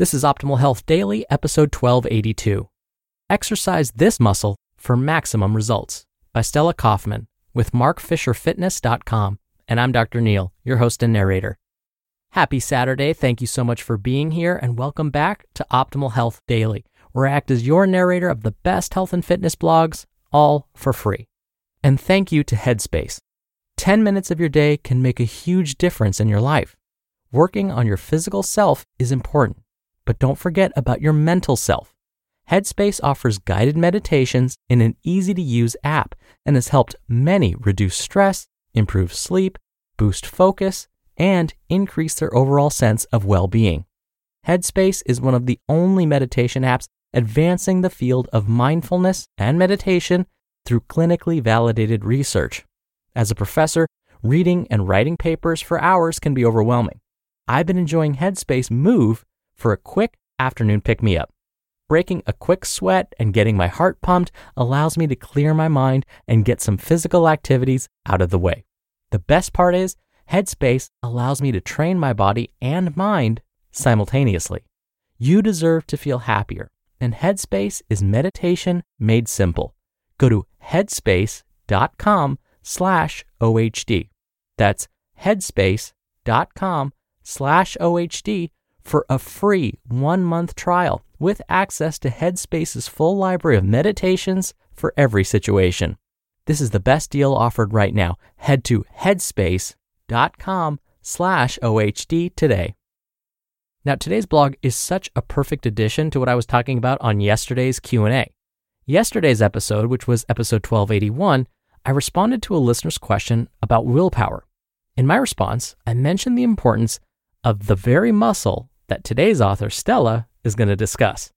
This is Optimal Health Daily, episode 1282. Exercise this muscle for maximum results by Stella Kaufman with markfisherfitness.com. And I'm Dr. Neal, your host and narrator. Happy Saturday. Thank you so much for being here and welcome back to Optimal Health Daily, where I act as your narrator of the best health and fitness blogs, all for free. And thank you to Headspace. 10 minutes of your day can make a huge difference in your life. Working on your physical self is important, but don't forget about your mental self. Headspace offers guided meditations in an easy to use app and has helped many reduce stress, improve sleep, boost focus, and increase their overall sense of well being. Headspace is one of the only meditation apps advancing the field of mindfulness and meditation through clinically validated research. As a professor, reading and writing papers for hours can be overwhelming. I've been enjoying Headspace Move for a quick afternoon pick me up. Breaking a quick sweat and getting my heart pumped allows me to clear my mind and get some physical activities out of the way. The best part is, Headspace allows me to train my body and mind simultaneously. You deserve to feel happier, and Headspace is meditation made simple. Go to headspace.com slash OHD. That's headspace.com slash OHD for a free one month trial with access to Headspace's full library of meditations for every situation. This is the best deal offered right now. Head to headspace.com slash OHD today. Now, today's blog is such a perfect addition to what I was talking about on yesterday's Q&A. Yesterday's episode, which was episode 1281, I responded to a listener's question about willpower. In my response, I mentioned the importance of the very muscle that today's author, Stella, is going to discuss.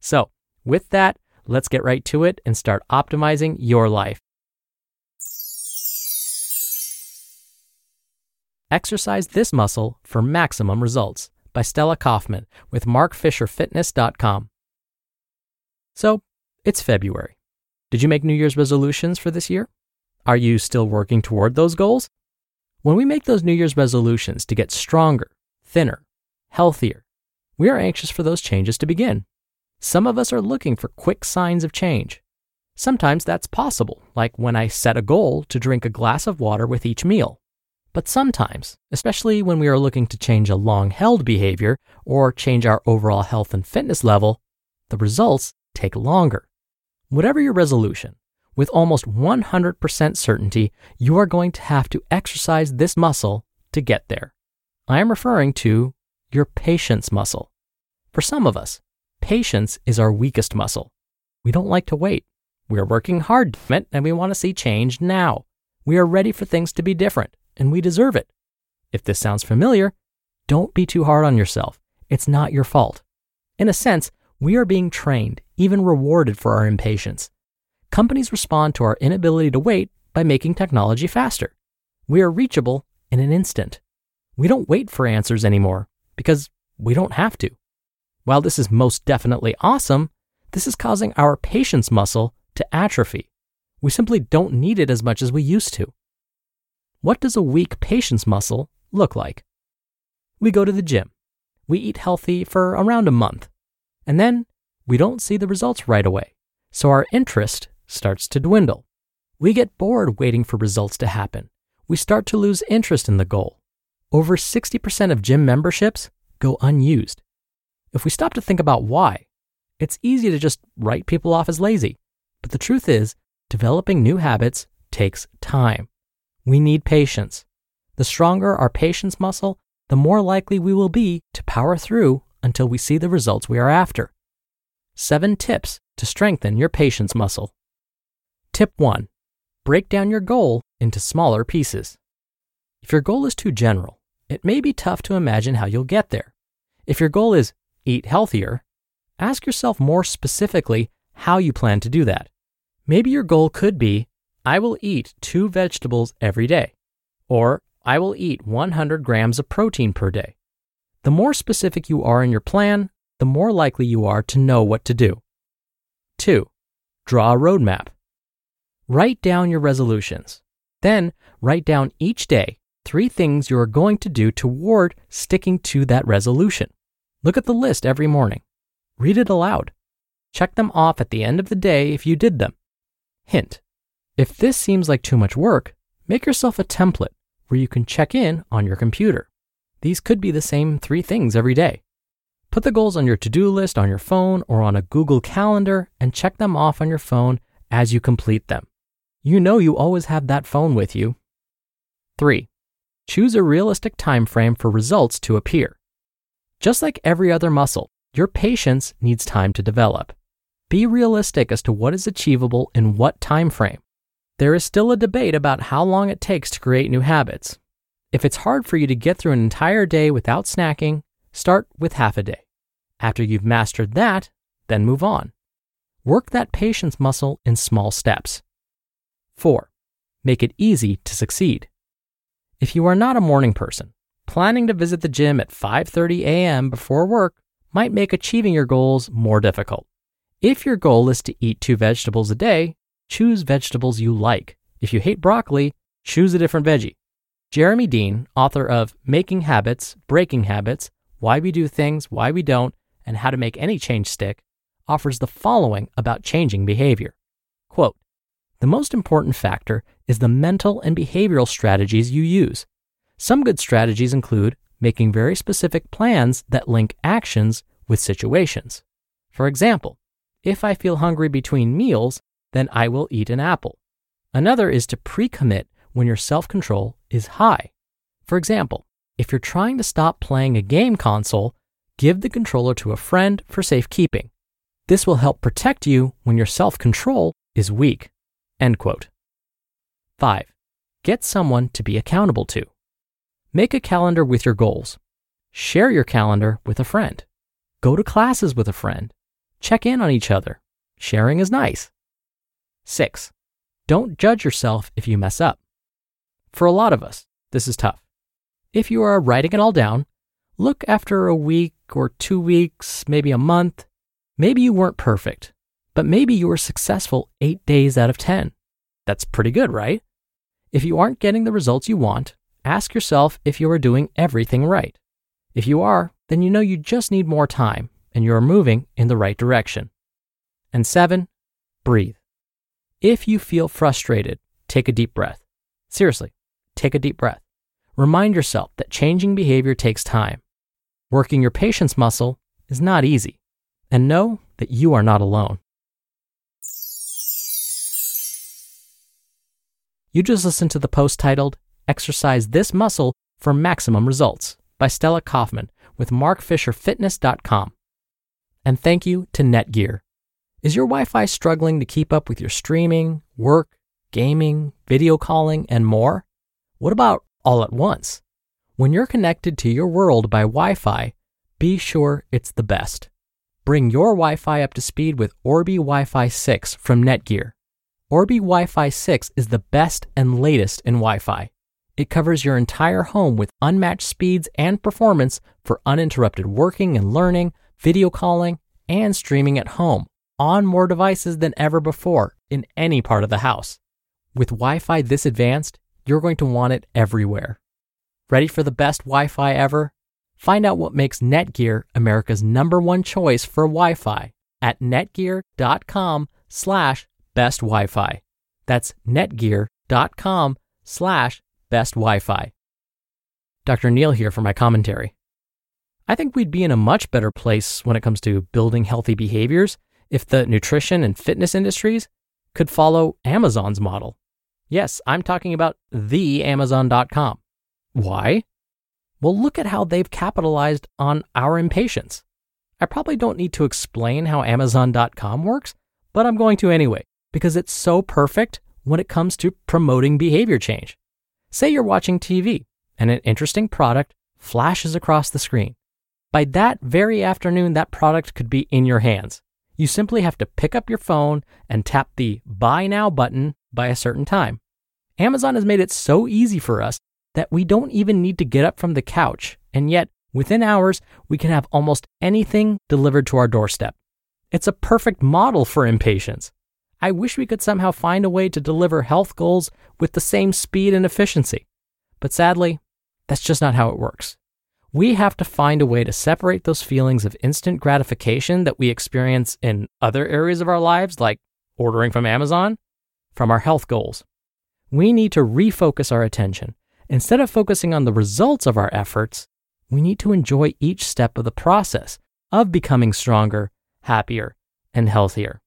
So, with that, let's get right to it and start optimizing your life. Exercise this muscle for maximum results by Stella Kaufman with markfisherfitness.com. So, it's February. Did you make New Year's resolutions for this year? Are you still working toward those goals? When we make those New Year's resolutions to get stronger, thinner, healthier, we are anxious for those changes to begin. Some of us are looking for quick signs of change. Sometimes that's possible, like when I set a goal to drink a glass of water with each meal. But sometimes, especially when we are looking to change a long held behavior or change our overall health and fitness level, the results take longer. Whatever your resolution, with almost 100% certainty, you are going to have to exercise this muscle to get there. I am referring to your patience muscle. For some of us, patience is our weakest muscle. We don't like to wait. We are working hard and we want to see change now. We are ready for things to be different and we deserve it. If this sounds familiar, don't be too hard on yourself. It's not your fault. In a sense, we are being trained, even rewarded for our impatience. Companies respond to our inability to wait by making technology faster. We are reachable in an instant. We don't wait for answers anymore because we don't have to. While this is most definitely awesome, this is causing our patience muscle to atrophy. We simply don't need it as much as we used to. What does a weak patience muscle look like? We go to the gym. We eat healthy for around a month. And then we don't see the results right away. So our interest starts to dwindle. We get bored waiting for results to happen. We start to lose interest in the goal. Over 60% of gym memberships go unused. If we stop to think about why, it's easy to just write people off as lazy. But the truth is, developing new habits takes time. We need patience. The stronger our patience muscle, the more likely we will be to power through until we see the results we are after. Seven tips to strengthen your patience muscle. Tip 1 Break down your goal into smaller pieces. If your goal is too general, it may be tough to imagine how you'll get there. If your goal is eat healthier, ask yourself more specifically how you plan to do that. Maybe your goal could be I will eat two vegetables every day, or I will eat 100 grams of protein per day. The more specific you are in your plan, the more likely you are to know what to do. 2. Draw a roadmap. Write down your resolutions. Then write down each day three things you are going to do toward sticking to that resolution. Look at the list every morning. Read it aloud. Check them off at the end of the day if you did them. Hint if this seems like too much work, make yourself a template where you can check in on your computer. These could be the same three things every day. Put the goals on your to do list on your phone or on a Google Calendar and check them off on your phone as you complete them. You know you always have that phone with you. 3. Choose a realistic time frame for results to appear. Just like every other muscle, your patience needs time to develop. Be realistic as to what is achievable in what time frame. There is still a debate about how long it takes to create new habits. If it's hard for you to get through an entire day without snacking, start with half a day. After you've mastered that, then move on. Work that patience muscle in small steps. 4. Make it easy to succeed. If you are not a morning person, planning to visit the gym at 5:30 a.m. before work might make achieving your goals more difficult. If your goal is to eat 2 vegetables a day, choose vegetables you like. If you hate broccoli, choose a different veggie. Jeremy Dean, author of Making Habits, Breaking Habits, Why We Do Things, Why We Don't, and How to Make Any Change Stick, offers the following about changing behavior. Quote, the most important factor is the mental and behavioral strategies you use. Some good strategies include making very specific plans that link actions with situations. For example, if I feel hungry between meals, then I will eat an apple. Another is to pre commit when your self control is high. For example, if you're trying to stop playing a game console, give the controller to a friend for safekeeping. This will help protect you when your self control is weak. End quote. 5. Get someone to be accountable to. Make a calendar with your goals. Share your calendar with a friend. Go to classes with a friend. Check in on each other. Sharing is nice. 6. Don't judge yourself if you mess up. For a lot of us, this is tough. If you are writing it all down, look after a week or two weeks, maybe a month. Maybe you weren't perfect, but maybe you were successful eight days out of 10. That's pretty good, right? If you aren't getting the results you want, ask yourself if you are doing everything right. If you are, then you know you just need more time and you are moving in the right direction. And seven, breathe. If you feel frustrated, take a deep breath. Seriously, take a deep breath. Remind yourself that changing behavior takes time. Working your patience muscle is not easy. And know that you are not alone. You just listened to the post titled Exercise This Muscle for Maximum Results by Stella Kaufman with markfisherfitness.com. And thank you to Netgear. Is your Wi Fi struggling to keep up with your streaming, work, gaming, video calling, and more? What about all at once? When you're connected to your world by Wi Fi, be sure it's the best. Bring your Wi Fi up to speed with Orbi Wi Fi 6 from Netgear. Orbi Wi Fi 6 is the best and latest in Wi Fi. It covers your entire home with unmatched speeds and performance for uninterrupted working and learning, video calling, and streaming at home on more devices than ever before in any part of the house. With Wi Fi this advanced, you're going to want it everywhere. Ready for the best Wi Fi ever? Find out what makes Netgear America's number one choice for Wi Fi at netgear.com slash best Wi-Fi. That's netgear.com slash best Wi-Fi. Dr. Neal here for my commentary. I think we'd be in a much better place when it comes to building healthy behaviors if the nutrition and fitness industries could follow Amazon's model. Yes, I'm talking about the Amazon.com. Why? Well, look at how they've capitalized on our impatience. I probably don't need to explain how Amazon.com works, but I'm going to anyway because it's so perfect when it comes to promoting behavior change. Say you're watching TV and an interesting product flashes across the screen. By that very afternoon, that product could be in your hands. You simply have to pick up your phone and tap the Buy Now button by a certain time. Amazon has made it so easy for us that we don't even need to get up from the couch, and yet within hours, we can have almost anything delivered to our doorstep. It's a perfect model for impatience. I wish we could somehow find a way to deliver health goals with the same speed and efficiency. But sadly, that's just not how it works. we have to find a way to separate those feelings of instant gratification that we experience in other areas of our lives, like ordering from Amazon, from our health goals. We need to refocus our attention. Instead of focusing on the results of our efforts, we need to enjoy each step of the process of becoming stronger, happier, and healthier.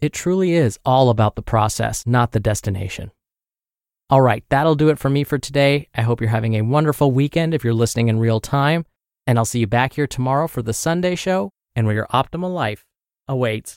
It truly is all about the process, not the destination. All right, that'll do it for me for today. I hope you're having a wonderful weekend if you're listening in real time. And I'll see you back here tomorrow for the Sunday show and where your optimal life awaits.